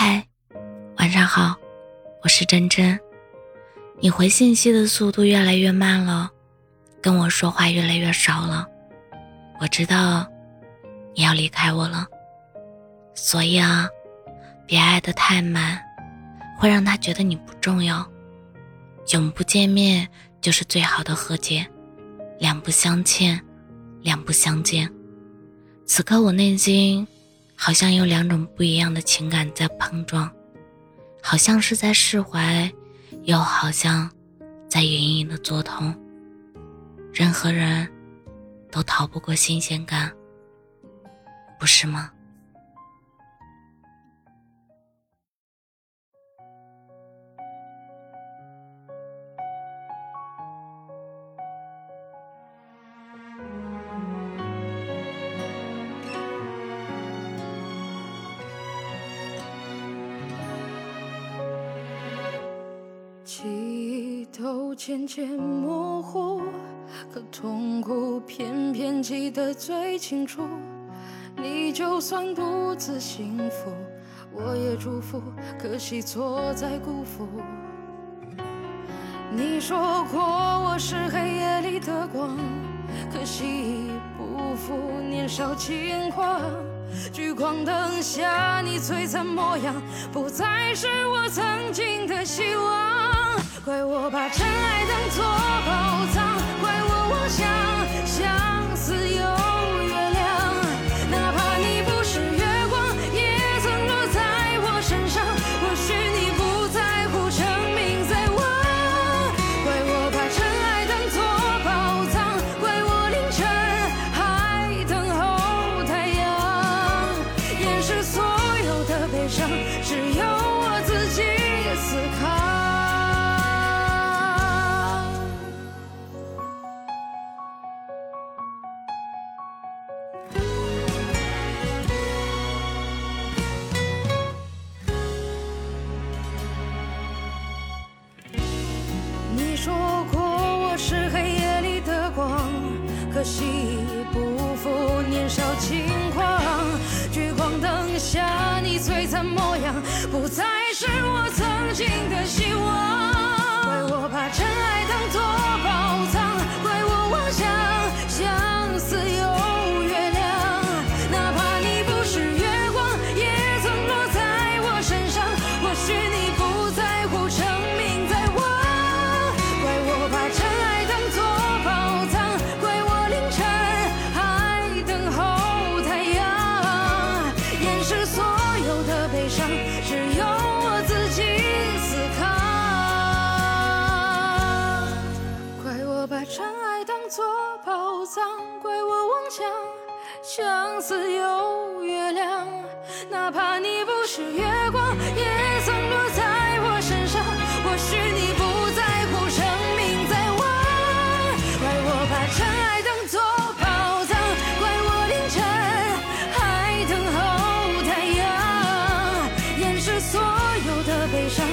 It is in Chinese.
嗨，晚上好，我是真真。你回信息的速度越来越慢了，跟我说话越来越少了。我知道你要离开我了，所以啊，别爱的太满，会让他觉得你不重要。永不见面就是最好的和解，两不相欠，两不相见。此刻我内心。好像有两种不一样的情感在碰撞，好像是在释怀，又好像在隐隐的作痛。任何人都逃不过新鲜感，不是吗？都渐渐模糊，可痛苦偏偏记得最清楚。你就算独自幸福，我也祝福。可惜错在辜负。你说过我是黑夜里的光，可惜已不负年少轻狂。聚光灯下你璀璨模样，不再是我曾经的希望。怪我把真爱当作宝藏，怪我妄想的模样，不再是我曾经的希望。怪我妄想，相思有月亮，哪怕你不是月光，也曾落在我身上。或许你不在乎生命在望，怪我把尘埃当作宝藏，怪我凌晨还等候太阳，掩饰所有的悲伤。